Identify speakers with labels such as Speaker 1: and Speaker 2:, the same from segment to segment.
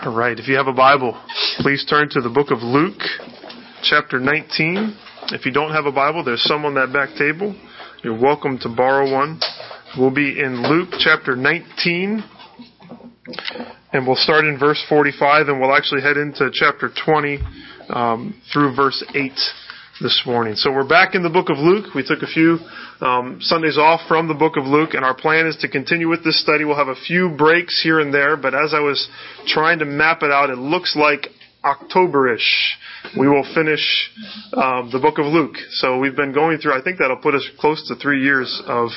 Speaker 1: All right, if you have a Bible, please turn to the book of Luke, chapter 19. If you don't have a Bible, there's some on that back table. You're welcome to borrow one. We'll be in Luke chapter 19, and we'll start in verse 45, and we'll actually head into chapter 20 um, through verse 8 this morning. So we're back in the book of Luke. We took a few um, Sundays off from the book of Luke, and our plan is to continue with this study. We'll have a few breaks here and there, but as I was trying to map it out, it looks like Octoberish we will finish um, the book of Luke. So we've been going through. I think that'll put us close to three years of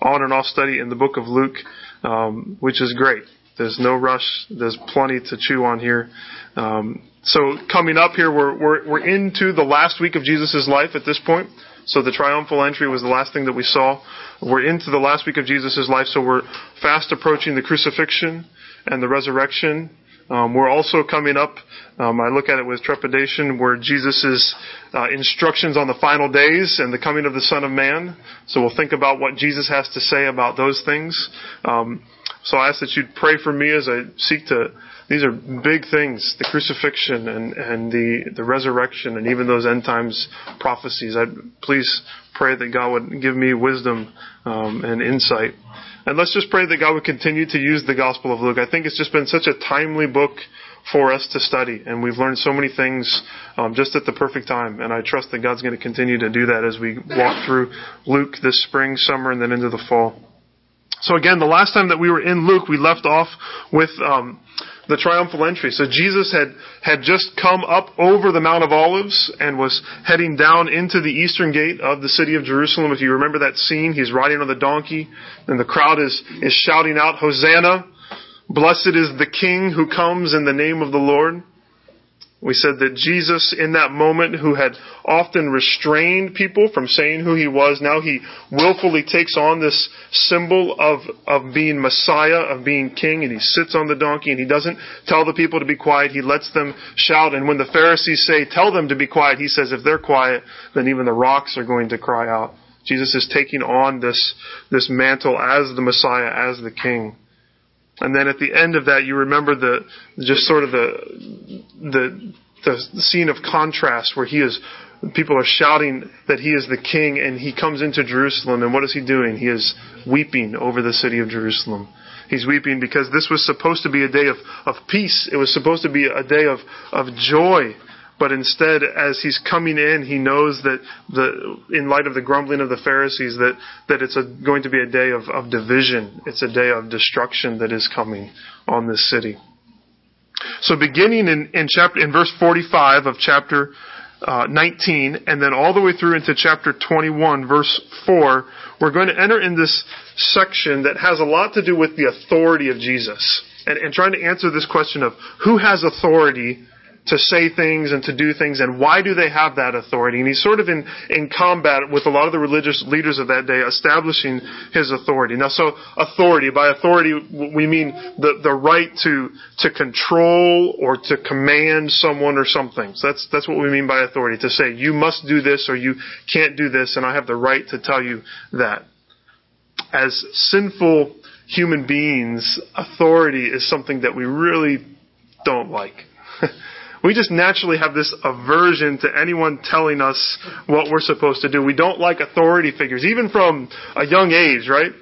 Speaker 1: on and off study in the book of Luke, um, which is great. There's no rush. There's plenty to chew on here. Um, so coming up here, we're, we're, we're into the last week of Jesus' life at this point. So the triumphal entry was the last thing that we saw. We're into the last week of Jesus' life, so we're fast approaching the crucifixion and the resurrection. Um, we're also coming up, um, I look at it with trepidation, where Jesus' uh, instructions on the final days and the coming of the Son of Man. So we'll think about what Jesus has to say about those things. Um, so I ask that you'd pray for me as I seek to these are big things the crucifixion and, and the, the resurrection and even those end times prophecies. I please pray that God would give me wisdom um, and insight. And let's just pray that God would continue to use the Gospel of Luke. I think it's just been such a timely book for us to study, and we've learned so many things um, just at the perfect time. And I trust that God's going to continue to do that as we walk through Luke this spring, summer, and then into the fall. So again, the last time that we were in Luke, we left off with um, the triumphal entry. So Jesus had, had just come up over the Mount of Olives and was heading down into the eastern gate of the city of Jerusalem. If you remember that scene, he's riding on the donkey and the crowd is, is shouting out, Hosanna! Blessed is the King who comes in the name of the Lord. We said that Jesus, in that moment, who had often restrained people from saying who he was, now he willfully takes on this symbol of, of being Messiah, of being king, and he sits on the donkey and he doesn't tell the people to be quiet. He lets them shout. And when the Pharisees say, tell them to be quiet, he says, if they're quiet, then even the rocks are going to cry out. Jesus is taking on this, this mantle as the Messiah, as the king. And then at the end of that, you remember the just sort of the the the scene of contrast where he is people are shouting that he is the king and he comes into Jerusalem and what is he doing? He is weeping over the city of Jerusalem. He's weeping because this was supposed to be a day of, of peace. It was supposed to be a day of, of joy. But instead, as he's coming in, he knows that the, in light of the grumbling of the Pharisees, that, that it's a, going to be a day of, of division. It's a day of destruction that is coming on this city. So beginning in, in chapter, in verse 45 of chapter uh, 19, and then all the way through into chapter 21, verse 4, we're going to enter in this section that has a lot to do with the authority of Jesus. And, and trying to answer this question of who has authority to say things and to do things and why do they have that authority? And he's sort of in, in combat with a lot of the religious leaders of that day establishing his authority. Now so authority, by authority we mean the, the right to, to control or to command someone or something. So that's, that's what we mean by authority. To say you must do this or you can't do this and I have the right to tell you that. As sinful human beings, authority is something that we really don't like. We just naturally have this aversion to anyone telling us what we're supposed to do. We don't like authority figures, even from a young age, right?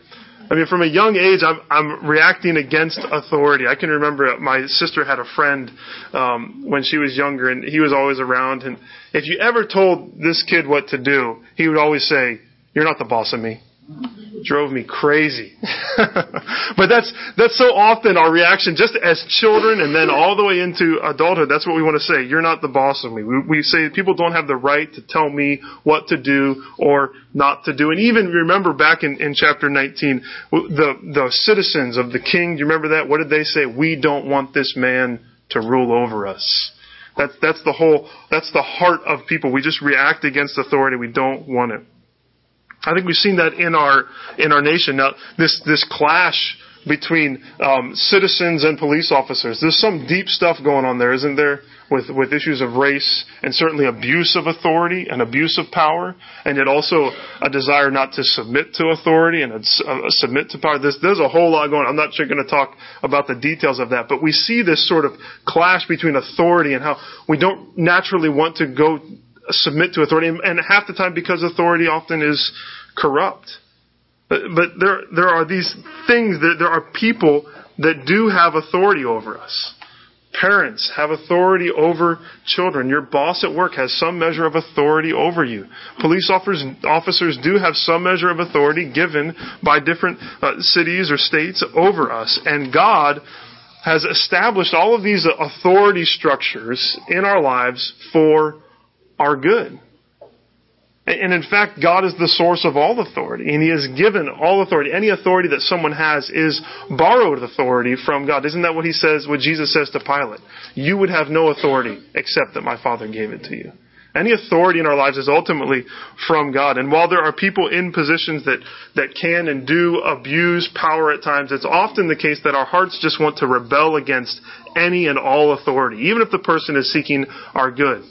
Speaker 1: I mean, from a young age, I'm, I'm reacting against authority. I can remember my sister had a friend um, when she was younger, and he was always around. And if you ever told this kid what to do, he would always say, "You're not the boss of me." Drove me crazy. but that's that's so often our reaction, just as children, and then all the way into adulthood. That's what we want to say. You're not the boss of me. We, we say people don't have the right to tell me what to do or not to do. And even remember back in, in chapter 19, the the citizens of the king. Do you remember that? What did they say? We don't want this man to rule over us. That's that's the whole. That's the heart of people. We just react against authority. We don't want it. I think we've seen that in our in our nation now. This this clash between um, citizens and police officers. There's some deep stuff going on there, isn't there? With with issues of race and certainly abuse of authority and abuse of power, and yet also a desire not to submit to authority and a, a submit to power. There's, there's a whole lot going. on. I'm not sure going to talk about the details of that, but we see this sort of clash between authority and how we don't naturally want to go submit to authority, and half the time because authority often is corrupt. But, but there, there are these things that there are people that do have authority over us. Parents have authority over children. Your boss at work has some measure of authority over you. Police officers, officers do have some measure of authority given by different uh, cities or states over us. And God has established all of these authority structures in our lives for our good. And in fact, God is the source of all authority, and He has given all authority. Any authority that someone has is borrowed authority from God. Isn't that what He says, what Jesus says to Pilate? You would have no authority except that my Father gave it to you. Any authority in our lives is ultimately from God. And while there are people in positions that, that can and do abuse power at times, it's often the case that our hearts just want to rebel against any and all authority, even if the person is seeking our good,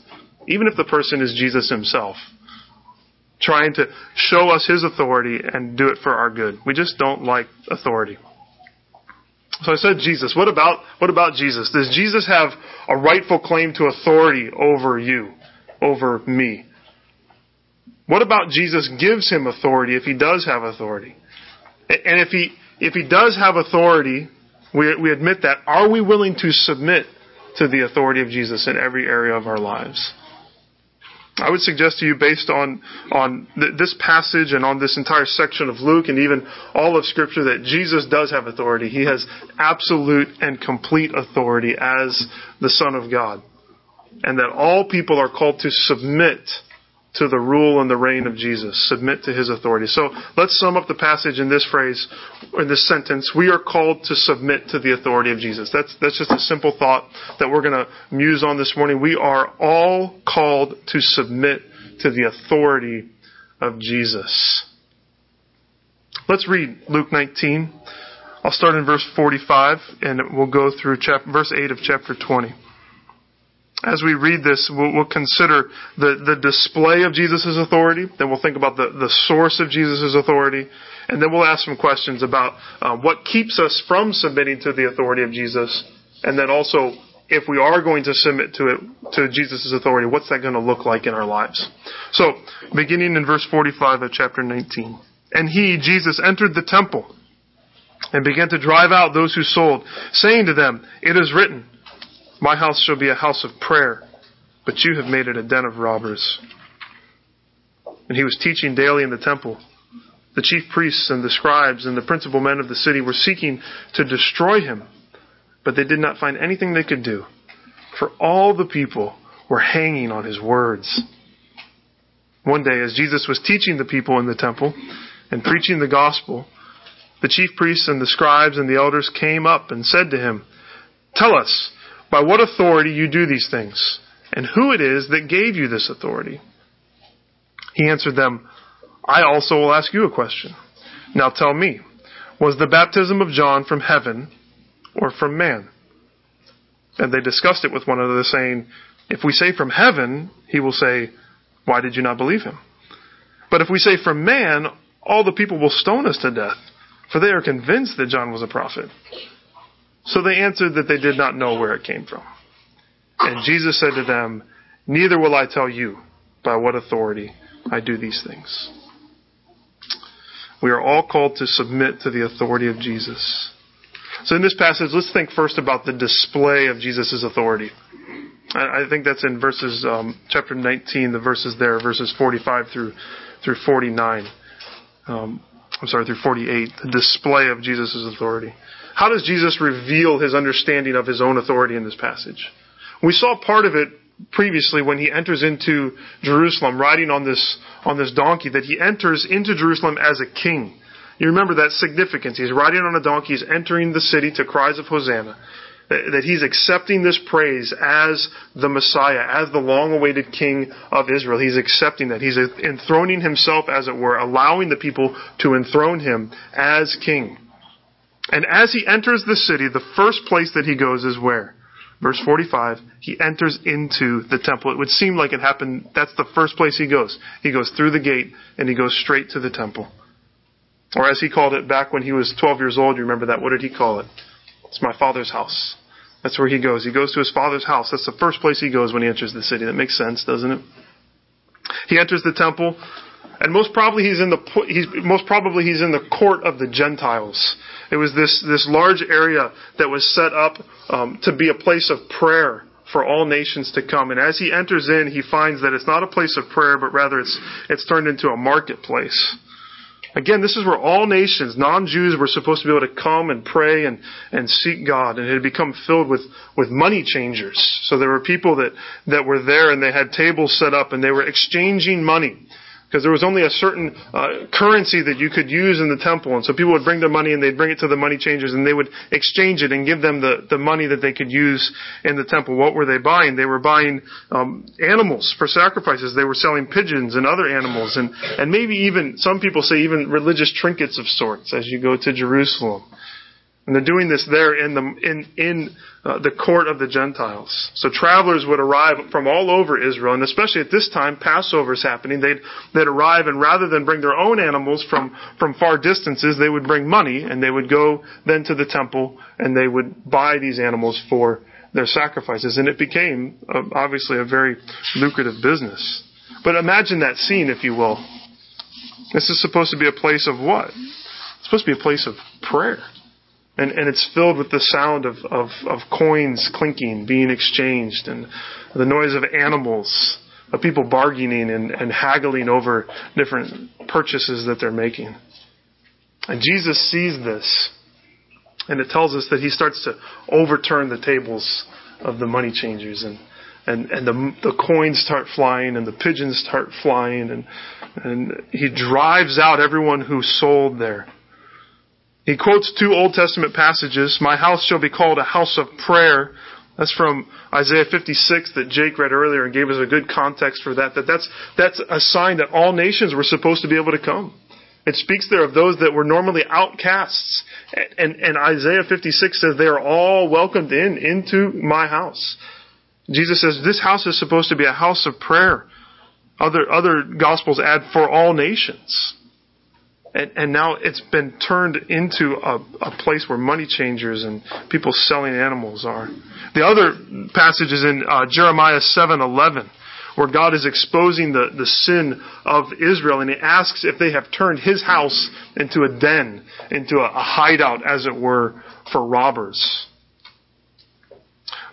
Speaker 1: even if the person is Jesus himself trying to show us his authority and do it for our good. We just don't like authority. So I said Jesus. What about what about Jesus? Does Jesus have a rightful claim to authority over you, over me? What about Jesus gives him authority if he does have authority? And if he if he does have authority, we we admit that. Are we willing to submit to the authority of Jesus in every area of our lives? I would suggest to you, based on on th- this passage and on this entire section of Luke and even all of Scripture, that Jesus does have authority. He has absolute and complete authority as the Son of God, and that all people are called to submit to the rule and the reign of Jesus, submit to his authority. So let's sum up the passage in this phrase, in this sentence. We are called to submit to the authority of Jesus. That's, that's just a simple thought that we're going to muse on this morning. We are all called to submit to the authority of Jesus. Let's read Luke 19. I'll start in verse 45 and we'll go through chapter, verse 8 of chapter 20 as we read this, we'll, we'll, consider the, the display of Jesus' authority. Then we'll think about the, the source of Jesus' authority. And then we'll ask some questions about uh, what keeps us from submitting to the authority of Jesus. And then also, if we are going to submit to it, to Jesus' authority, what's that going to look like in our lives? So, beginning in verse 45 of chapter 19. And he, Jesus, entered the temple and began to drive out those who sold, saying to them, It is written, my house shall be a house of prayer, but you have made it a den of robbers. And he was teaching daily in the temple. The chief priests and the scribes and the principal men of the city were seeking to destroy him, but they did not find anything they could do, for all the people were hanging on his words. One day, as Jesus was teaching the people in the temple and preaching the gospel, the chief priests and the scribes and the elders came up and said to him, Tell us, by what authority you do these things, and who it is that gave you this authority. He answered them, I also will ask you a question. Now tell me, was the baptism of John from heaven or from man? And they discussed it with one another, saying, If we say from heaven, he will say, Why did you not believe him? But if we say from man, all the people will stone us to death, for they are convinced that John was a prophet. So they answered that they did not know where it came from. And Jesus said to them, Neither will I tell you by what authority I do these things. We are all called to submit to the authority of Jesus. So in this passage, let's think first about the display of Jesus' authority. I think that's in verses, um, chapter 19, the verses there, verses 45 through, through 49. Um, I'm sorry, through 48, the display of Jesus' authority. How does Jesus reveal his understanding of his own authority in this passage? We saw part of it previously when he enters into Jerusalem riding on this, on this donkey, that he enters into Jerusalem as a king. You remember that significance. He's riding on a donkey, he's entering the city to cries of Hosanna. That he's accepting this praise as the Messiah, as the long awaited King of Israel. He's accepting that. He's enthroning himself, as it were, allowing the people to enthrone him as King. And as he enters the city, the first place that he goes is where? Verse 45, he enters into the temple. It would seem like it happened, that's the first place he goes. He goes through the gate and he goes straight to the temple. Or as he called it back when he was 12 years old, you remember that? What did he call it? It's my father's house. That's where he goes. He goes to his father's house. That's the first place he goes when he enters the city. That makes sense, doesn't it? He enters the temple, and most probably he's in the he's most probably he's in the court of the Gentiles. It was this this large area that was set up um, to be a place of prayer for all nations to come. And as he enters in, he finds that it's not a place of prayer, but rather it's it's turned into a marketplace. Again, this is where all nations, non-Jews, were supposed to be able to come and pray and, and seek God. And it had become filled with, with money changers. So there were people that, that were there and they had tables set up and they were exchanging money because there was only a certain uh, currency that you could use in the temple, and so people would bring their money and they'd bring it to the money changers, and they would exchange it and give them the the money that they could use in the temple. What were they buying? They were buying um, animals for sacrifices. They were selling pigeons and other animals, and and maybe even some people say even religious trinkets of sorts as you go to Jerusalem. And they're doing this there in the in in uh, the court of the Gentiles. So travelers would arrive from all over Israel, and especially at this time, Passover is happening. They'd they'd arrive, and rather than bring their own animals from from far distances, they would bring money, and they would go then to the temple, and they would buy these animals for their sacrifices, and it became uh, obviously a very lucrative business. But imagine that scene, if you will. This is supposed to be a place of what? It's supposed to be a place of prayer and, and it's filled with the sound of, of, of coins clinking, being exchanged, and the noise of animals, of people bargaining and, and haggling over different purchases that they're making. And Jesus sees this, and it tells us that he starts to overturn the tables of the money changers, and and and the the coins start flying, and the pigeons start flying, and and he drives out everyone who sold there. He quotes two Old Testament passages. My house shall be called a house of prayer. That's from Isaiah 56 that Jake read earlier and gave us a good context for that. That that's, that's a sign that all nations were supposed to be able to come. It speaks there of those that were normally outcasts. And, and Isaiah 56 says they are all welcomed in into my house. Jesus says this house is supposed to be a house of prayer. Other, other gospels add for all nations. And, and, now it's been turned into a, a, place where money changers and people selling animals are. The other passage is in uh, Jeremiah 7:11, where God is exposing the, the sin of Israel, and He asks if they have turned His house into a den, into a, a hideout, as it were, for robbers.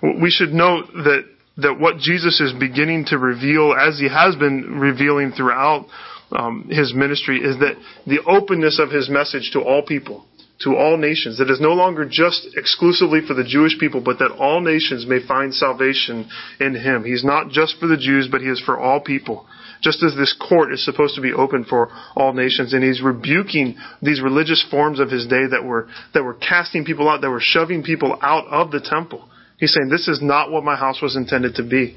Speaker 1: We should note that that what Jesus is beginning to reveal, as He has been revealing throughout um, his ministry is that the openness of his message to all people, to all nations, that is no longer just exclusively for the Jewish people, but that all nations may find salvation in him. He's not just for the Jews, but he is for all people. Just as this court is supposed to be open for all nations, and he's rebuking these religious forms of his day that were that were casting people out, that were shoving people out of the temple. He's saying, This is not what my house was intended to be.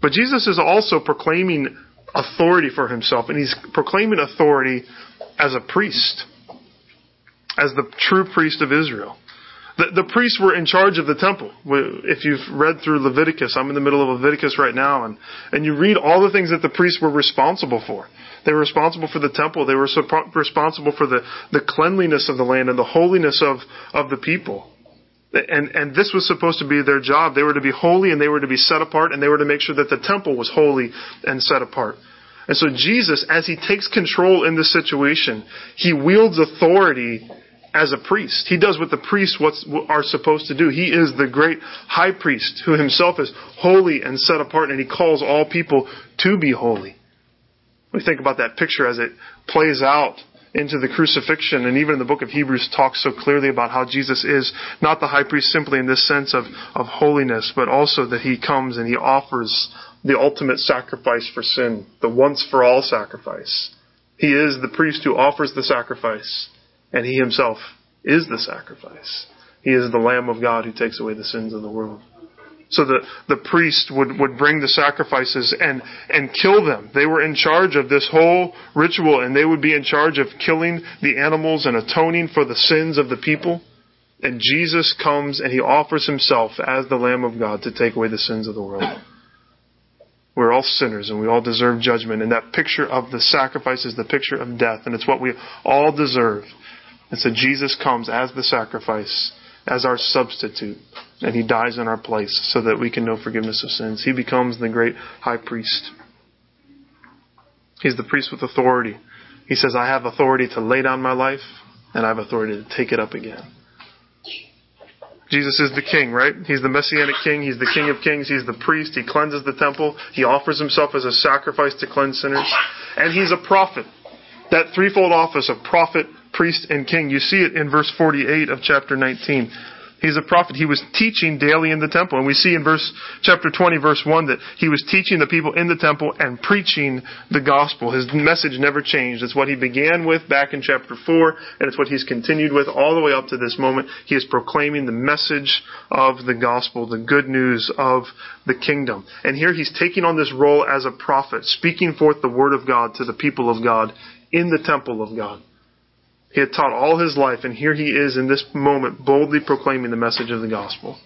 Speaker 1: But Jesus is also proclaiming authority for himself, and he's proclaiming authority as a priest, as the true priest of Israel. The, the priests were in charge of the temple. If you've read through Leviticus, I'm in the middle of Leviticus right now, and, and you read all the things that the priests were responsible for. They were responsible for the temple. They were responsible for the, the cleanliness of the land and the holiness of, of the people. And, and this was supposed to be their job. They were to be holy and they were to be set apart and they were to make sure that the temple was holy and set apart. And so Jesus, as he takes control in this situation, he wields authority as a priest. He does what the priests are supposed to do. He is the great high priest who himself is holy and set apart and he calls all people to be holy. We think about that picture as it plays out into the crucifixion, and even in the book of Hebrews talks so clearly about how Jesus is not the high priest simply in this sense of, of holiness, but also that he comes and he offers the ultimate sacrifice for sin, the once for all sacrifice. He is the priest who offers the sacrifice, and he himself is the sacrifice. He is the Lamb of God who takes away the sins of the world. So the, the priest would, would bring the sacrifices and, and kill them. They were in charge of this whole ritual and they would be in charge of killing the animals and atoning for the sins of the people. And Jesus comes and he offers himself as the Lamb of God to take away the sins of the world. We're all sinners and we all deserve judgment. And that picture of the sacrifice is the picture of death, and it's what we all deserve. And so Jesus comes as the sacrifice, as our substitute, and he dies in our place so that we can know forgiveness of sins. He becomes the great high priest. He's the priest with authority. He says, I have authority to lay down my life, and I have authority to take it up again. Jesus is the king, right? He's the messianic king. He's the king of kings. He's the priest. He cleanses the temple. He offers himself as a sacrifice to cleanse sinners. And he's a prophet. That threefold office of prophet, priest, and king. You see it in verse 48 of chapter 19. He's a prophet. He was teaching daily in the temple. And we see in verse, chapter 20, verse 1 that he was teaching the people in the temple and preaching the gospel. His message never changed. It's what he began with back in chapter 4, and it's what he's continued with all the way up to this moment. He is proclaiming the message of the gospel, the good news of the kingdom. And here he's taking on this role as a prophet, speaking forth the word of God to the people of God in the temple of God. He had taught all his life, and here he is in this moment boldly proclaiming the message of the gospel.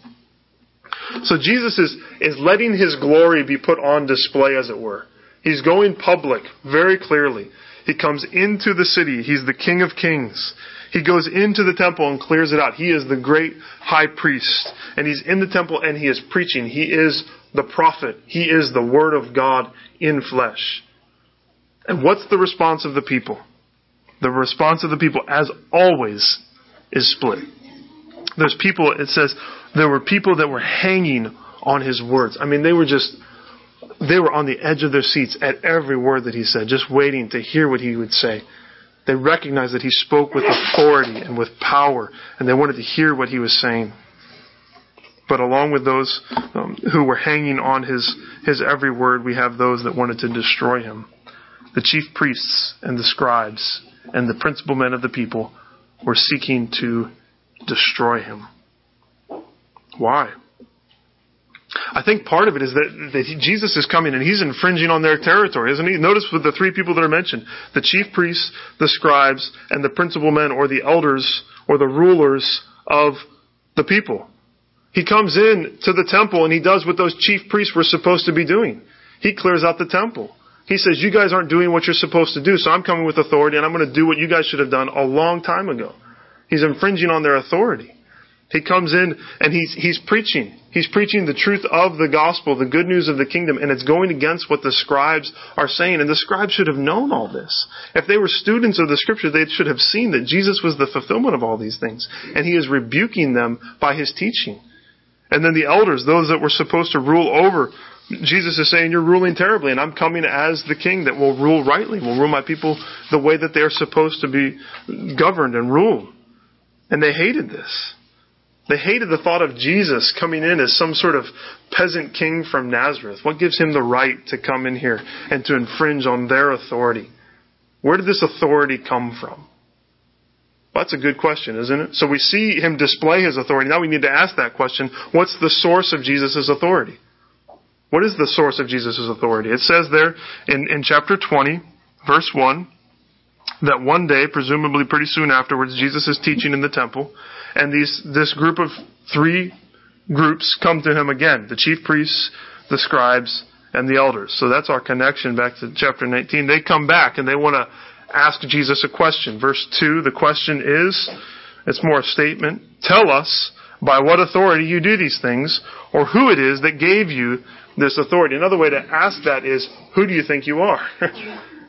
Speaker 1: So Jesus is, is letting his glory be put on display, as it were. He's going public very clearly. He comes into the city. He's the King of Kings. He goes into the temple and clears it out. He is the great high priest. And he's in the temple and he is preaching. He is the prophet. He is the Word of God in flesh. And what's the response of the people? The response of the people, as always, is split. There's people, it says, there were people that were hanging on his words. I mean, they were just, they were on the edge of their seats at every word that he said, just waiting to hear what he would say. They recognized that he spoke with authority and with power, and they wanted to hear what he was saying. But along with those um, who were hanging on his, his every word, we have those that wanted to destroy him. The chief priests and the scribes and the principal men of the people were seeking to destroy him. Why? I think part of it is that, that he, Jesus is coming and he's infringing on their territory, isn't he? Notice with the three people that are mentioned the chief priests, the scribes, and the principal men or the elders or the rulers of the people. He comes in to the temple and he does what those chief priests were supposed to be doing. He clears out the temple. He says, You guys aren't doing what you're supposed to do, so I'm coming with authority and I'm going to do what you guys should have done a long time ago. He's infringing on their authority. He comes in and he's, he's preaching. He's preaching the truth of the gospel, the good news of the kingdom, and it's going against what the scribes are saying. And the scribes should have known all this. If they were students of the scripture, they should have seen that Jesus was the fulfillment of all these things. And he is rebuking them by his teaching. And then the elders, those that were supposed to rule over Jesus is saying, You're ruling terribly, and I'm coming as the king that will rule rightly, will rule my people the way that they're supposed to be governed and ruled. And they hated this. They hated the thought of Jesus coming in as some sort of peasant king from Nazareth. What gives him the right to come in here and to infringe on their authority? Where did this authority come from? Well, that's a good question, isn't it? So we see him display his authority. Now we need to ask that question what's the source of Jesus' authority? What is the source of Jesus' authority? It says there in, in chapter 20, verse 1, that one day, presumably pretty soon afterwards, Jesus is teaching in the temple, and these, this group of three groups come to him again the chief priests, the scribes, and the elders. So that's our connection back to chapter 19. They come back and they want to ask Jesus a question. Verse 2, the question is, it's more a statement, tell us by what authority you do these things, or who it is that gave you this authority. Another way to ask that is, who do you think you are?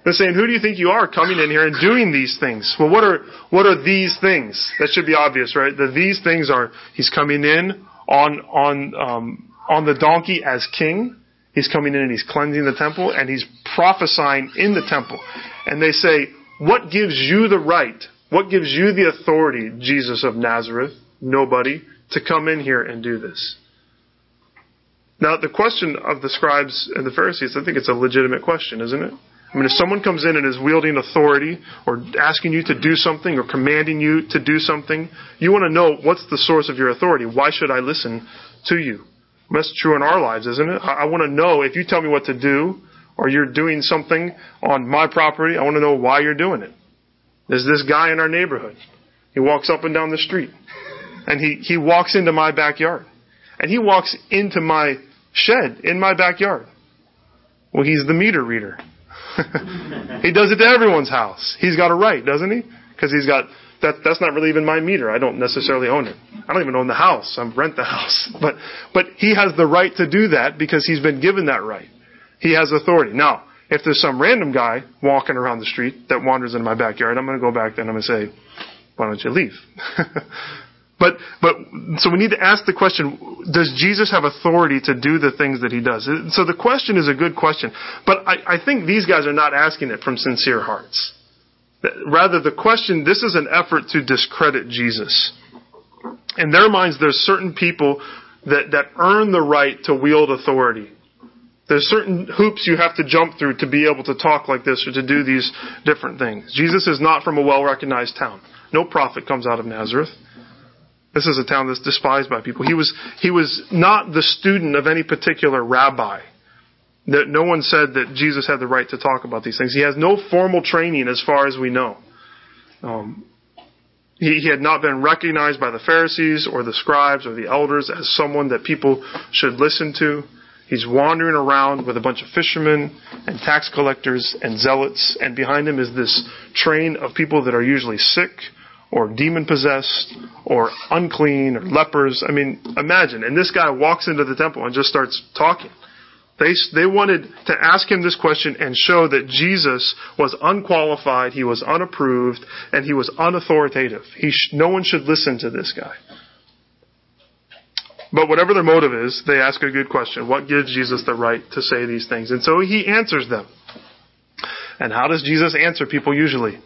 Speaker 1: They're saying, who do you think you are coming in here and doing these things? Well, what are, what are these things? That should be obvious, right? That these things are, he's coming in on, on, um, on the donkey as king. He's coming in and he's cleansing the temple and he's prophesying in the temple. And they say, what gives you the right? What gives you the authority, Jesus of Nazareth? Nobody. To come in here and do this. Now, the question of the scribes and the Pharisees, I think it's a legitimate question, isn't it? I mean, if someone comes in and is wielding authority or asking you to do something or commanding you to do something, you want to know what's the source of your authority. Why should I listen to you? That's true in our lives, isn't it? I, I want to know if you tell me what to do or you're doing something on my property, I want to know why you're doing it. There's this guy in our neighborhood. He walks up and down the street. And he, he walks into my backyard. And he walks into my shed in my backyard. Well, he's the meter reader. he does it to everyone's house. He's got a right, doesn't he? Because he's got that. That's not really even my meter. I don't necessarily own it. I don't even own the house. I rent the house. But but he has the right to do that because he's been given that right. He has authority. Now, if there's some random guy walking around the street that wanders into my backyard, I'm going to go back and I'm going to say, "Why don't you leave?" But, but, so we need to ask the question, does Jesus have authority to do the things that he does? So the question is a good question. But I, I think these guys are not asking it from sincere hearts. Rather, the question, this is an effort to discredit Jesus. In their minds, there's certain people that, that earn the right to wield authority. There's certain hoops you have to jump through to be able to talk like this or to do these different things. Jesus is not from a well recognized town. No prophet comes out of Nazareth. This is a town that's despised by people. He was, he was not the student of any particular rabbi. That no one said that Jesus had the right to talk about these things. He has no formal training as far as we know. Um, he, he had not been recognized by the Pharisees or the scribes or the elders as someone that people should listen to. He's wandering around with a bunch of fishermen and tax collectors and zealots, and behind him is this train of people that are usually sick or demon possessed or unclean or lepers. I mean, imagine. And this guy walks into the temple and just starts talking. They, they wanted to ask him this question and show that Jesus was unqualified, he was unapproved, and he was unauthoritative. He sh- no one should listen to this guy. But whatever their motive is, they ask a good question. What gives Jesus the right to say these things? And so he answers them. And how does Jesus answer people usually?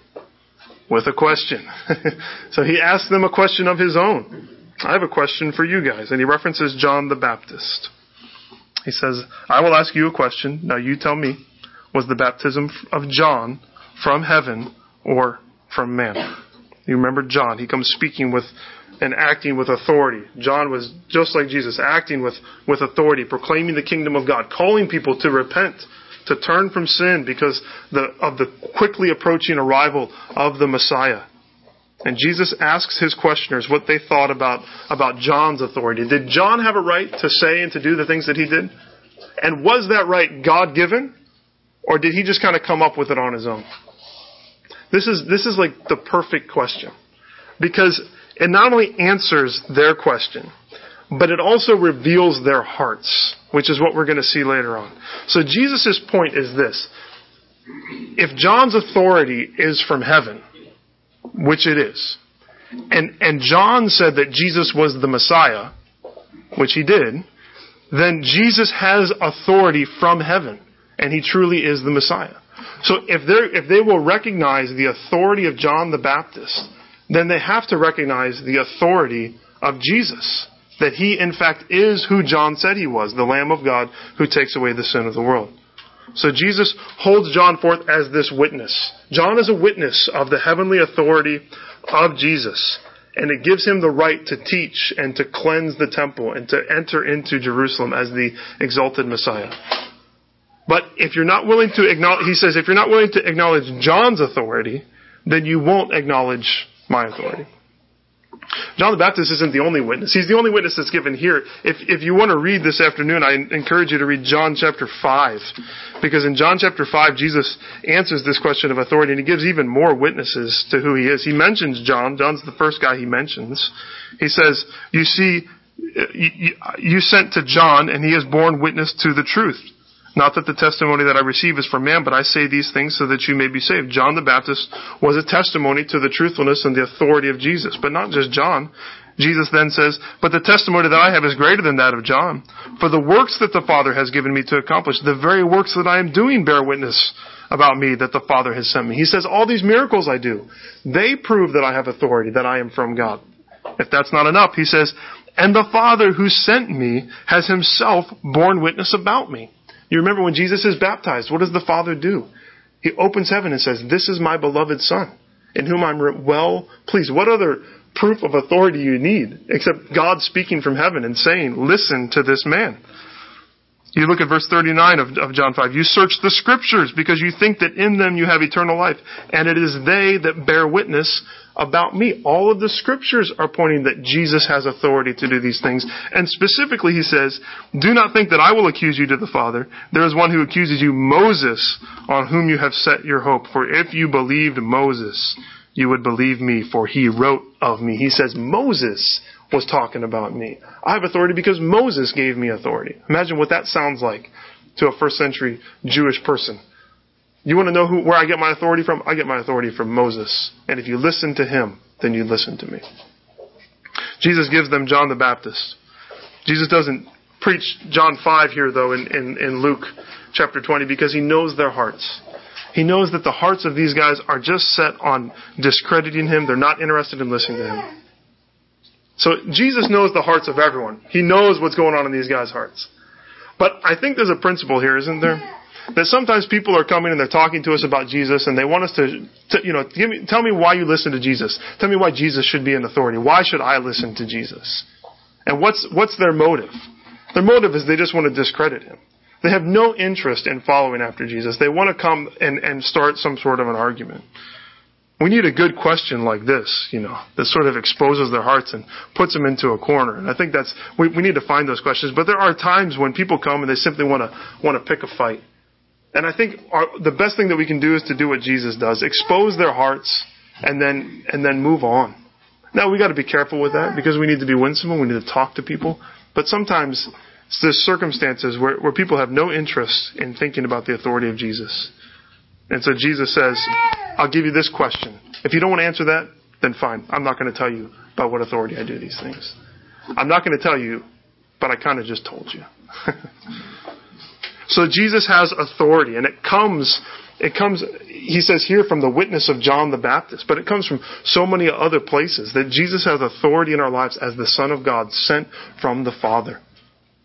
Speaker 1: With a question. so he asks them a question of his own. I have a question for you guys. And he references John the Baptist. He says, I will ask you a question. Now you tell me, was the baptism of John from heaven or from man? You remember John. He comes speaking with and acting with authority. John was just like Jesus, acting with, with authority, proclaiming the kingdom of God, calling people to repent to turn from sin because the, of the quickly approaching arrival of the Messiah. And Jesus asks his questioners what they thought about, about John's authority. Did John have a right to say and to do the things that he did? And was that right God given? Or did he just kind of come up with it on his own? This is, this is like the perfect question. Because it not only answers their question, but it also reveals their hearts, which is what we're going to see later on. So Jesus' point is this. If John's authority is from heaven, which it is, and, and John said that Jesus was the Messiah, which he did, then Jesus has authority from heaven, and he truly is the Messiah. So if if they will recognize the authority of John the Baptist, then they have to recognize the authority of Jesus that he in fact is who John said he was, the Lamb of God who takes away the sin of the world. So Jesus holds John forth as this witness. John is a witness of the heavenly authority of Jesus. And it gives him the right to teach and to cleanse the temple and to enter into Jerusalem as the exalted Messiah. But if you're not willing to acknowledge, he says, if you're not willing to acknowledge John's authority, then you won't acknowledge my authority. John the Baptist isn't the only witness. He's the only witness that's given here. If, if you want to read this afternoon, I encourage you to read John chapter 5. Because in John chapter 5, Jesus answers this question of authority and he gives even more witnesses to who he is. He mentions John. John's the first guy he mentions. He says, you see, you, you sent to John and he has borne witness to the truth. Not that the testimony that I receive is from man, but I say these things so that you may be saved. John the Baptist was a testimony to the truthfulness and the authority of Jesus, but not just John. Jesus then says, But the testimony that I have is greater than that of John. For the works that the Father has given me to accomplish, the very works that I am doing bear witness about me that the Father has sent me. He says, All these miracles I do, they prove that I have authority, that I am from God. If that's not enough, he says, And the Father who sent me has himself borne witness about me. You remember when Jesus is baptized, what does the Father do? He opens heaven and says, This is my beloved Son, in whom I'm well pleased. What other proof of authority do you need except God speaking from heaven and saying, listen to this man. You look at verse 39 of, of, John 5. You search the scriptures because you think that in them you have eternal life. And it is they that bear witness about me. All of the scriptures are pointing that Jesus has authority to do these things. And specifically he says, do not think that I will accuse you to the Father. There is one who accuses you, Moses, on whom you have set your hope. For if you believed Moses, you would believe me, for he wrote of me. He says Moses was talking about me. I have authority because Moses gave me authority. Imagine what that sounds like to a first century Jewish person. You want to know who, where I get my authority from? I get my authority from Moses. And if you listen to him, then you listen to me. Jesus gives them John the Baptist. Jesus doesn't preach John 5 here, though, in, in, in Luke chapter 20, because he knows their hearts. He knows that the hearts of these guys are just set on discrediting him. They're not interested in listening to him. So Jesus knows the hearts of everyone. He knows what's going on in these guys' hearts. But I think there's a principle here, isn't there? That sometimes people are coming and they're talking to us about Jesus and they want us to, to you know, me, tell me why you listen to Jesus. Tell me why Jesus should be an authority. Why should I listen to Jesus? And what's, what's their motive? Their motive is they just want to discredit him. They have no interest in following after Jesus. They want to come and, and start some sort of an argument. We need a good question like this, you know, that sort of exposes their hearts and puts them into a corner. And I think that's, we, we need to find those questions. But there are times when people come and they simply want to, want to pick a fight. And I think our, the best thing that we can do is to do what Jesus does. Expose their hearts and then, and then move on. Now we got to be careful with that because we need to be winsome and we need to talk to people. But sometimes there's circumstances where, where people have no interest in thinking about the authority of Jesus. And so Jesus says, I'll give you this question. If you don't want to answer that, then fine. I'm not going to tell you by what authority I do these things. I'm not going to tell you, but I kind of just told you. so Jesus has authority, and it comes, it comes, he says here from the witness of John the Baptist, but it comes from so many other places that Jesus has authority in our lives as the Son of God sent from the Father.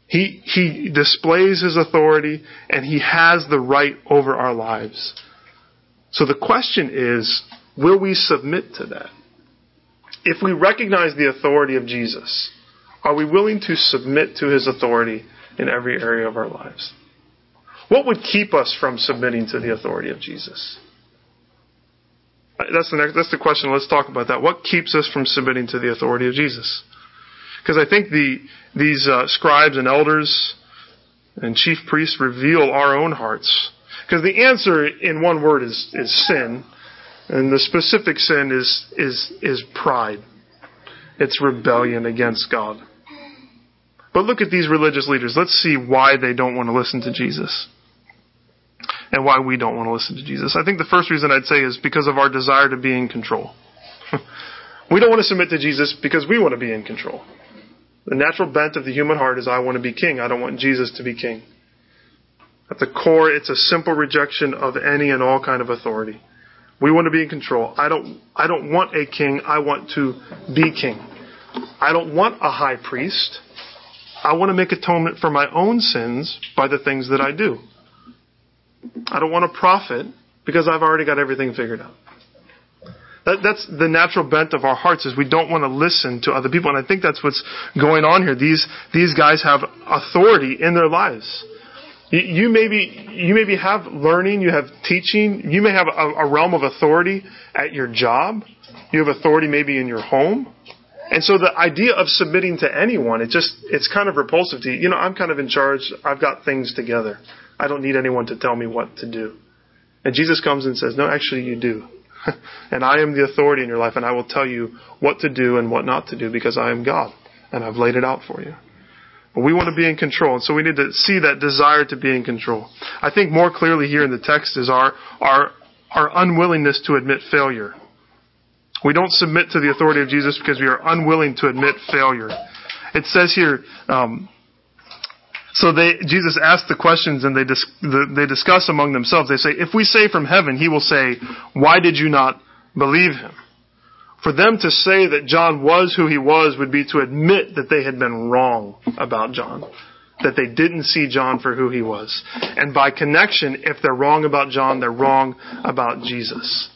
Speaker 1: He, he displays his authority and he has the right over our lives. So the question is, will we submit to that? If we recognize the authority of Jesus, are we willing to submit to his authority in every area of our lives? What would keep us from submitting to the authority of Jesus? That's the next, that's the question. Let's talk about that. What keeps us from submitting to the authority of Jesus? Because I think the, these uh, scribes and elders and chief priests reveal our own hearts. Because the answer in one word is, is sin. And the specific sin is, is, is pride. It's rebellion against God. But look at these religious leaders. Let's see why they don't want to listen to Jesus. And why we don't want to listen to Jesus. I think the first reason I'd say is because of our desire to be in control. we don't want to submit to Jesus because we want to be in control. The natural bent of the human heart is I want to be king. I don't want Jesus to be king. At the core, it's a simple rejection of any and all kind of authority. We want to be in control. I don't, I don't want a king. I want to be king. I don't want a high priest. I want to make atonement for my own sins by the things that I do. I don't want a prophet because I've already got everything figured out. That, that's the natural bent of our hearts is we don't want to listen to other people. And I think that's what's going on here. These, these guys have authority in their lives. You, maybe, you maybe have learning, you have teaching, you may have a, a realm of authority at your job. You have authority maybe in your home. And so the idea of submitting to anyone, it just, it's kind of repulsive to you. You know, I'm kind of in charge. I've got things together. I don't need anyone to tell me what to do. And Jesus comes and says, no, actually you do. and I am the authority in your life, and I will tell you what to do and what not to do because I am God, and I've laid it out for you. But we want to be in control, and so we need to see that desire to be in control. I think more clearly here in the text is our, our, our unwillingness to admit failure. We don't submit to the authority of Jesus because we are unwilling to admit failure. It says here, um, so they, Jesus asked the questions and they, dis, they discuss among themselves. They say, if we say from heaven, he will say, why did you not believe him? For them to say that John was who he was would be to admit that they had been wrong about John. That they didn't see John for who he was. And by connection, if they're wrong about John, they're wrong about Jesus.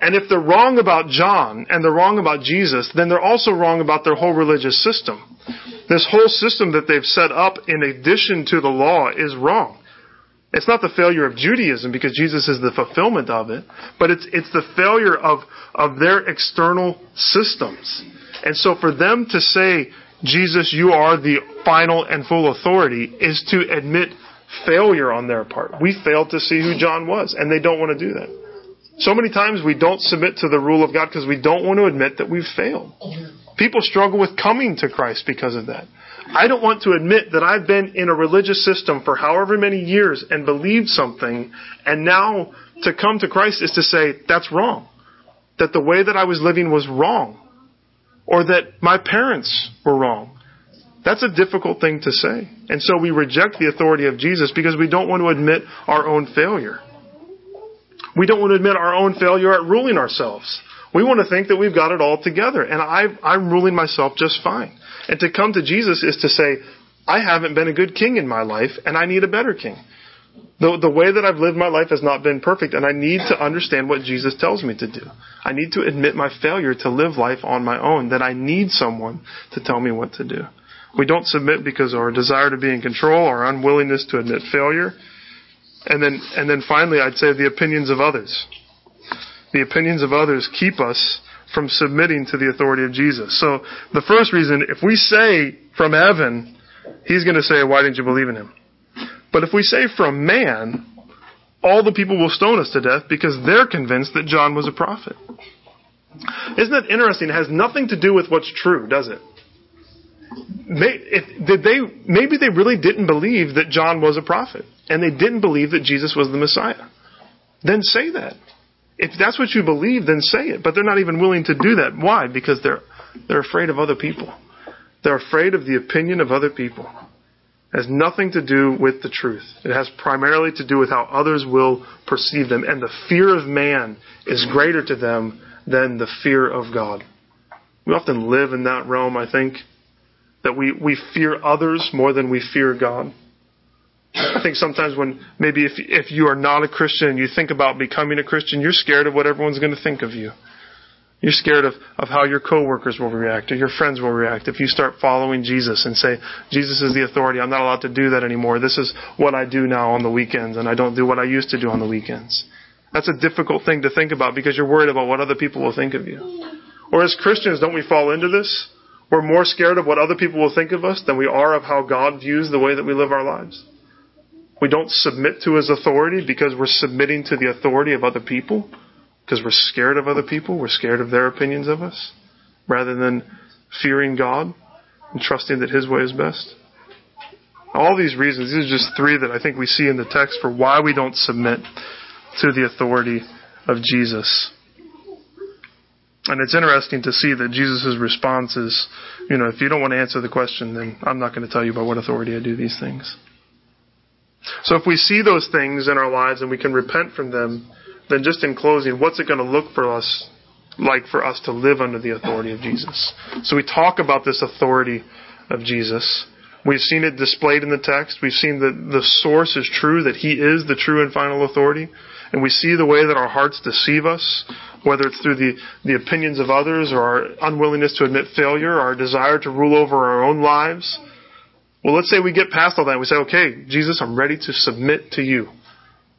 Speaker 1: And if they're wrong about John and they're wrong about Jesus, then they're also wrong about their whole religious system. This whole system that they've set up in addition to the law is wrong. It's not the failure of Judaism because Jesus is the fulfillment of it, but it's, it's the failure of, of their external systems. And so for them to say, Jesus, you are the final and full authority, is to admit failure on their part. We failed to see who John was, and they don't want to do that. So many times we don't submit to the rule of God because we don't want to admit that we've failed. People struggle with coming to Christ because of that. I don't want to admit that I've been in a religious system for however many years and believed something, and now to come to Christ is to say, that's wrong. That the way that I was living was wrong. Or that my parents were wrong. That's a difficult thing to say. And so we reject the authority of Jesus because we don't want to admit our own failure. We don't want to admit our own failure at ruling ourselves. We want to think that we've got it all together, and i I'm ruling myself just fine. And to come to Jesus is to say, I haven't been a good king in my life, and I need a better king. The, the way that I've lived my life has not been perfect, and I need to understand what Jesus tells me to do. I need to admit my failure to live life on my own, that I need someone to tell me what to do. We don't submit because of our desire to be in control, our unwillingness to admit failure, and then, and then finally, I'd say the opinions of others. The opinions of others keep us from submitting to the authority of Jesus. So the first reason, if we say from heaven, he's going to say, why didn't you believe in him? But if we say from man, all the people will stone us to death because they're convinced that John was a prophet. Isn't that interesting? It has nothing to do with what's true, does it? May, if, did they, maybe they really didn't believe that John was a prophet and they didn't believe that Jesus was the Messiah. Then say that. If that's what you believe, then say it. But they're not even willing to do that. Why? Because they're, they're afraid of other people. They're afraid of the opinion of other people. It has nothing to do with the truth. It has primarily to do with how others will perceive them. And the fear of man is greater to them than the fear of God. We often live in that realm, I think, that we, we fear others more than we fear God. I think sometimes when maybe if if you are not a Christian and you think about becoming a Christian, you're scared of what everyone's going to think of you. You're scared of, of how your coworkers will react or your friends will react if you start following Jesus and say, Jesus is the authority. I'm not allowed to do that anymore. This is what I do now on the weekends and I don't do what I used to do on the weekends. That's a difficult thing to think about because you're worried about what other people will think of you. Or as Christians, don't we fall into this? We're more scared of what other people will think of us than we are of how God views the way that we live our lives. We don't submit to his authority because we're submitting to the authority of other people, because we're scared of other people, we're scared of their opinions of us, rather than fearing God and trusting that his way is best. All these reasons, these are just three that I think we see in the text for why we don't submit to the authority of Jesus. And it's interesting to see that Jesus' response is, you know, if you don't want to answer the question, then I'm not going to tell you by what authority I do these things. So if we see those things in our lives and we can repent from them, then just in closing, what's it going to look for us like for us to live under the authority of Jesus? So we talk about this authority of Jesus. We've seen it displayed in the text. We've seen that the source is true, that He is the true and final authority. And we see the way that our hearts deceive us, whether it's through the, the opinions of others or our unwillingness to admit failure, our desire to rule over our own lives well, let's say we get past all that and we say, okay, Jesus, I'm ready to submit to you.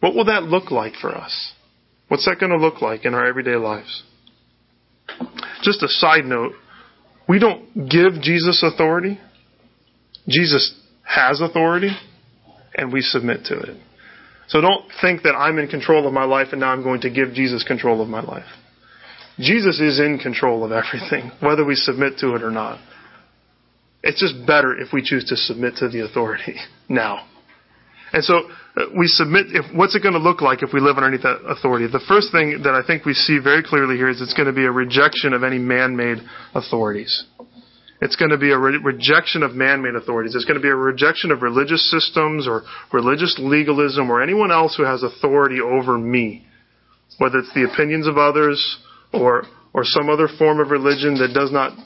Speaker 1: What will that look like for us? What's that going to look like in our everyday lives? Just a side note, we don't give Jesus authority. Jesus has authority, and we submit to it. So don't think that I'm in control of my life and now I'm going to give Jesus control of my life. Jesus is in control of everything, whether we submit to it or not. It's just better if we choose to submit to the authority now. And so uh, we submit, if, what's it going to look like if we live underneath that authority? The first thing that I think we see very clearly here is it's going to be a rejection of any man-made authorities. It's going to be a re- rejection of man-made authorities. It's going to be a rejection of religious systems or religious legalism or anyone else who has authority over me. Whether it's the opinions of others or, or some other form of religion that does not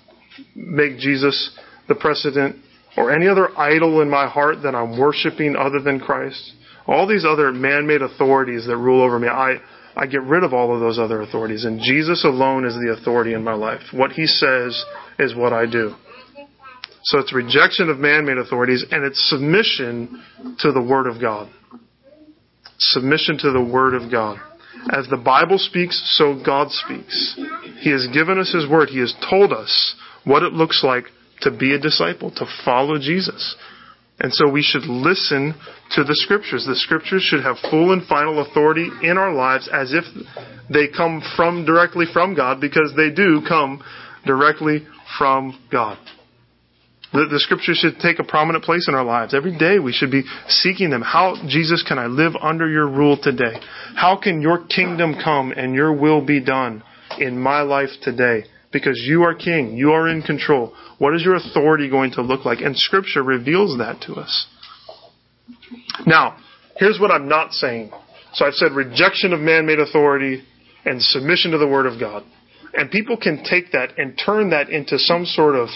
Speaker 1: make Jesus the precedent, or any other idol in my heart that I'm worshiping other than Christ. All these other man-made authorities that rule over me, I, I get rid of all of those other authorities. And Jesus alone is the authority in my life. What he says is what I do. So it's rejection of man made authorities and it's submission to the Word of God. Submission to the Word of God. As the Bible speaks, so God speaks. He has given us His Word. He has told us what it looks like to be a disciple, to follow Jesus. And so we should listen to the scriptures. The scriptures should have full and final authority in our lives as if they come from directly from God because they do come directly from God. The, the scriptures should take a prominent place in our lives. Every day we should be seeking them. How, Jesus, can I live under your rule today? How can your kingdom come and your will be done in my life today? Because you are king. You are in control. What is your authority going to look like? And scripture reveals that to us. Now, here's what I'm not saying. So I've said rejection of man-made authority and submission to the word of God. And people can take that and turn that into some sort of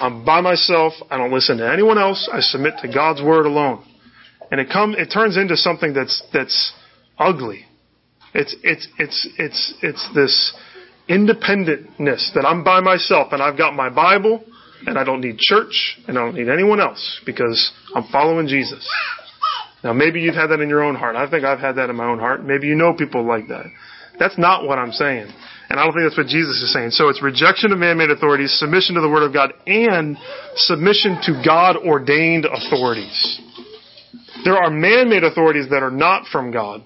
Speaker 1: I'm by myself, I don't listen to anyone else, I submit to God's word alone. And it come it turns into something that's that's ugly. It's it's it's it's it's this independentness that I'm by myself and I've got my Bible and I don't need church and I don't need anyone else because I'm following Jesus. Now maybe you've had that in your own heart. I think I've had that in my own heart. Maybe you know people like that. That's not what I'm saying. And I don't think that's what Jesus is saying. So it's rejection of man-made authorities, submission to the Word of God, and submission to God ordained authorities. There are man-made authorities that are not from God.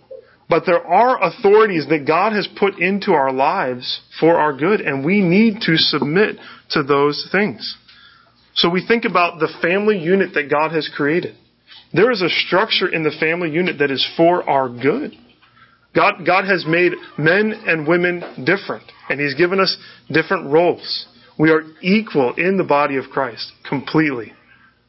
Speaker 1: But there are authorities that God has put into our lives for our good, and we need to submit to those things. So we think about the family unit that God has created. There is a structure in the family unit that is for our good. God, God has made men and women different, and He's given us different roles. We are equal in the body of Christ, completely.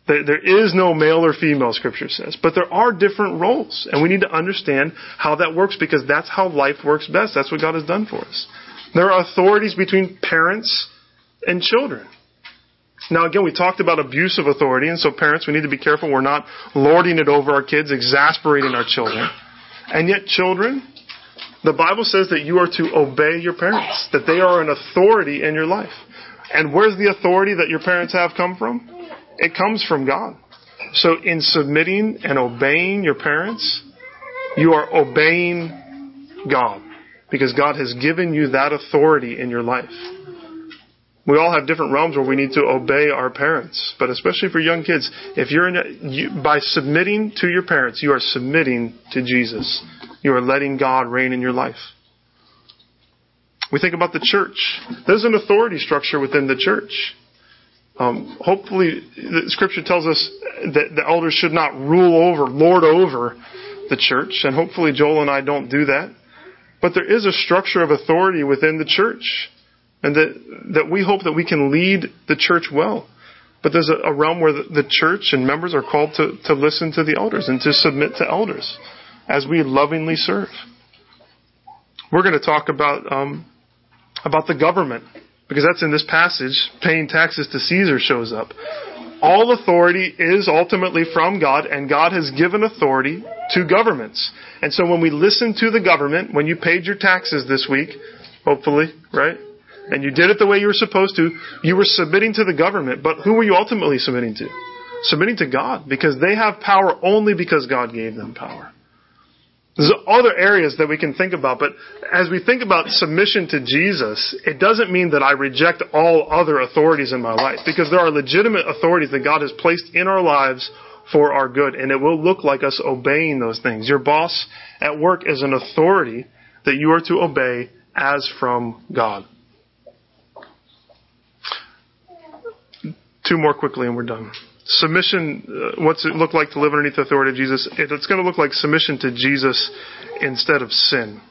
Speaker 1: There is no male or female, Scripture says. But there are different roles. And we need to understand how that works because that's how life works best. That's what God has done for us. There are authorities between parents and children. Now, again, we talked about abuse of authority, and so parents, we need to be careful we're not lording it over our kids, exasperating our children. And yet, children, the Bible says that you are to obey your parents, that they are an authority in your life. And where's the authority that your parents have come from? It comes from God. So in submitting and obeying your parents, you are obeying God because God has given you that authority in your life. We all have different realms where we need to obey our parents, but especially for young kids, if you're in a, you, by submitting to your parents, you are submitting to Jesus. You are letting God reign in your life. We think about the church. There's an authority structure within the church. Um, hopefully, the Scripture tells us that the elders should not rule over, lord over the church, and hopefully Joel and I don't do that. But there is a structure of authority within the church, and that that we hope that we can lead the church well. But there's a, a realm where the, the, church and members are called to, to listen to the elders and to submit to elders as we lovingly serve. We're going to talk about um, about the government because that's in this passage, paying taxes to Caesar shows up. All authority is ultimately from God, and God has given authority to governments. And so when we listen to the government, when you paid your taxes this week, hopefully, right? And you did it the way you were supposed to, you were submitting to the government, but who were you ultimately submitting to? Submitting to God, because they have power only because God gave them power. There's other areas that we can think about, but as we think about submission to Jesus, it doesn't mean that I reject all other authorities in my life, because there are legitimate authorities that God has placed in our lives for our good, and it will look like us obeying those things. Your boss at work is an authority that you are to obey as from God. Two more quickly and we're done submission, uh, what's it look like to live underneath the authority of Jesus? It, it's going to look like submission to Jesus instead of sin.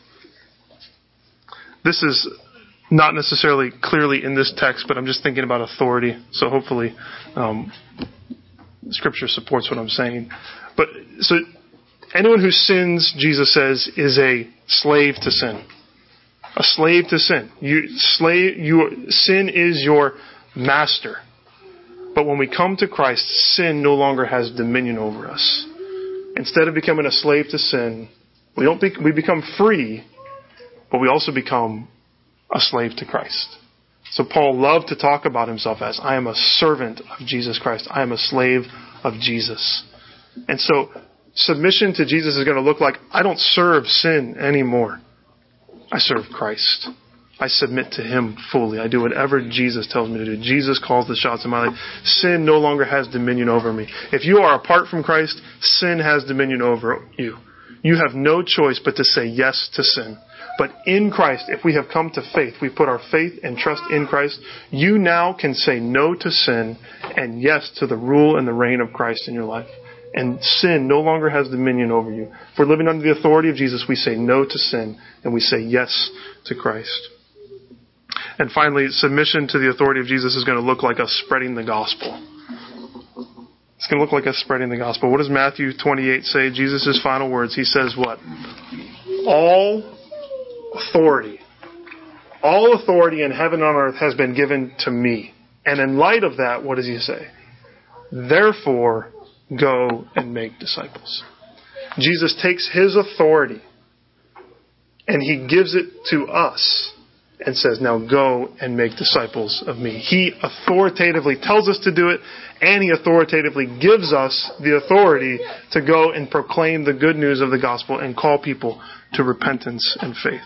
Speaker 1: This is not necessarily clearly in this text, but I'm just thinking about authority. So hopefully, um, Scripture supports what I'm saying. But so anyone who sins, Jesus says, is a slave to sin. A slave to sin. You slave. You sin is your master. But when we come to Christ, sin no longer has dominion over us. Instead of becoming a slave to sin, we don't be, we become free but we also become a slave to Christ. So Paul loved to talk about himself as, I am a servant of Jesus Christ. I am a slave of Jesus. And so submission to Jesus is going to look like, I don't serve sin anymore. I serve Christ. I submit to Him fully. I do whatever mm-hmm. Jesus tells me to do. Jesus calls the shots in my life. Sin no longer has dominion over me. If you are apart from Christ, sin has dominion over you. You have no choice but to say yes to sin. But in Christ, if we have come to faith, we put our faith and trust in Christ, you now can say no to sin and yes to the rule and the reign of Christ in your life. And sin no longer has dominion over you. If we're living under the authority of Jesus, we say no to sin and we say yes to Christ. And finally, submission to the authority of Jesus is going to look like us spreading the gospel. It's going to look like us spreading the gospel. What does Matthew 28 say? Jesus' final words. He says what? All authority, all authority in heaven and on earth has been given to me. And in light of that, what does he say? Therefore, go and make disciples. Jesus takes his authority and he gives it to us and says, Now go and make disciples of me. He authoritatively tells us to do it, and he authoritatively gives us the authority to go and proclaim the good news of the gospel and call people to repentance and faith.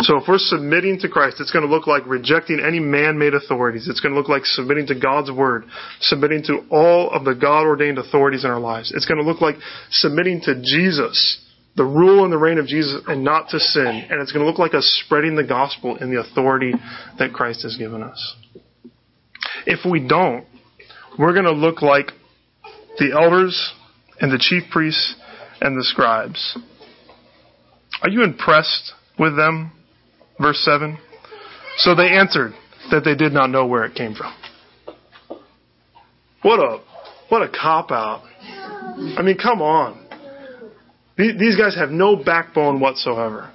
Speaker 1: So if we're submitting to Christ, it's going to look like rejecting any man-made authorities. It's going to look like submitting to God's word, submitting to all of the God-ordained authorities in our lives. It's going to look like submitting to Jesus the rule and the reign of Jesus and not to sin. And it's going to look like us spreading the gospel in the authority that Christ has given us. If we don't, we're going to look like the elders and the chief priests and the scribes. Are you impressed with them? Verse 7. So they answered that they did not know where it came from. What a, what a cop out. I mean, come on. These guys have no backbone whatsoever.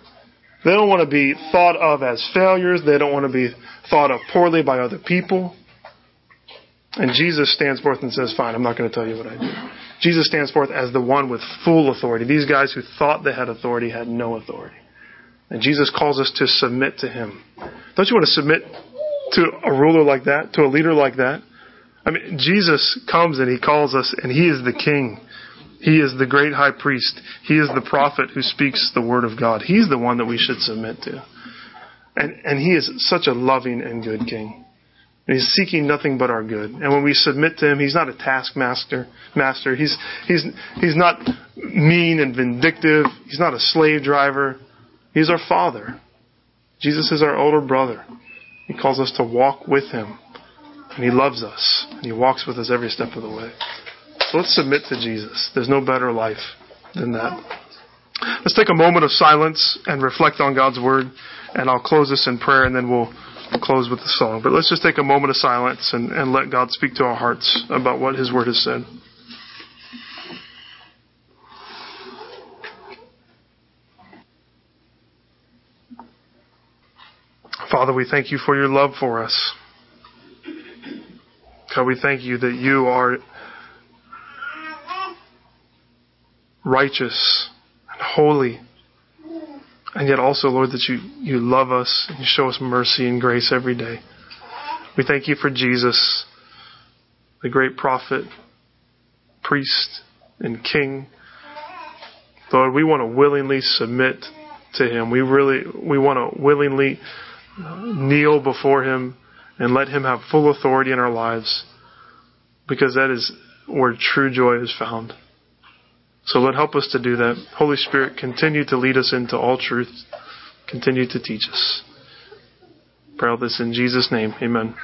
Speaker 1: They don't want to be thought of as failures. They don't want to be thought of poorly by other people. And Jesus stands forth and says, Fine, I'm not going to tell you what I do. Jesus stands forth as the one with full authority. These guys who thought they had authority had no authority. And Jesus calls us to submit to him. Don't you want to submit to a ruler like that, to a leader like that? I mean, Jesus comes and he calls us, and he is the king. He is the great high priest. He is the prophet who speaks the word of God. He's the one that we should submit to. And, and he is such a loving and good king. And he's seeking nothing but our good. And when we submit to him, he's not a taskmaster. Master. He's, he's, he's not mean and vindictive. He's not a slave driver. He's our father. Jesus is our older brother. He calls us to walk with him. And he loves us. And he walks with us every step of the way. So let's submit to Jesus. There's no better life than that. Let's take a moment of silence and reflect on God's Word, and I'll close this in prayer, and then we'll close with the song. But let's just take a moment of silence and, and let God speak to our hearts about what His Word has said. Father, we thank you for your love for us. God, we thank you that you are righteous and holy. And yet also, Lord, that you, you love us and you show us mercy and grace every day. We thank you for Jesus, the great prophet, priest, and king. Lord, we want to willingly submit to him. We really, we want to willingly uh, kneel before him and let him have full authority in our lives because that is where true joy is found. So Lord, help us to do that. Holy Spirit, continue to lead us into all truth. Continue to teach us. Pray all this in Jesus' name. Amen.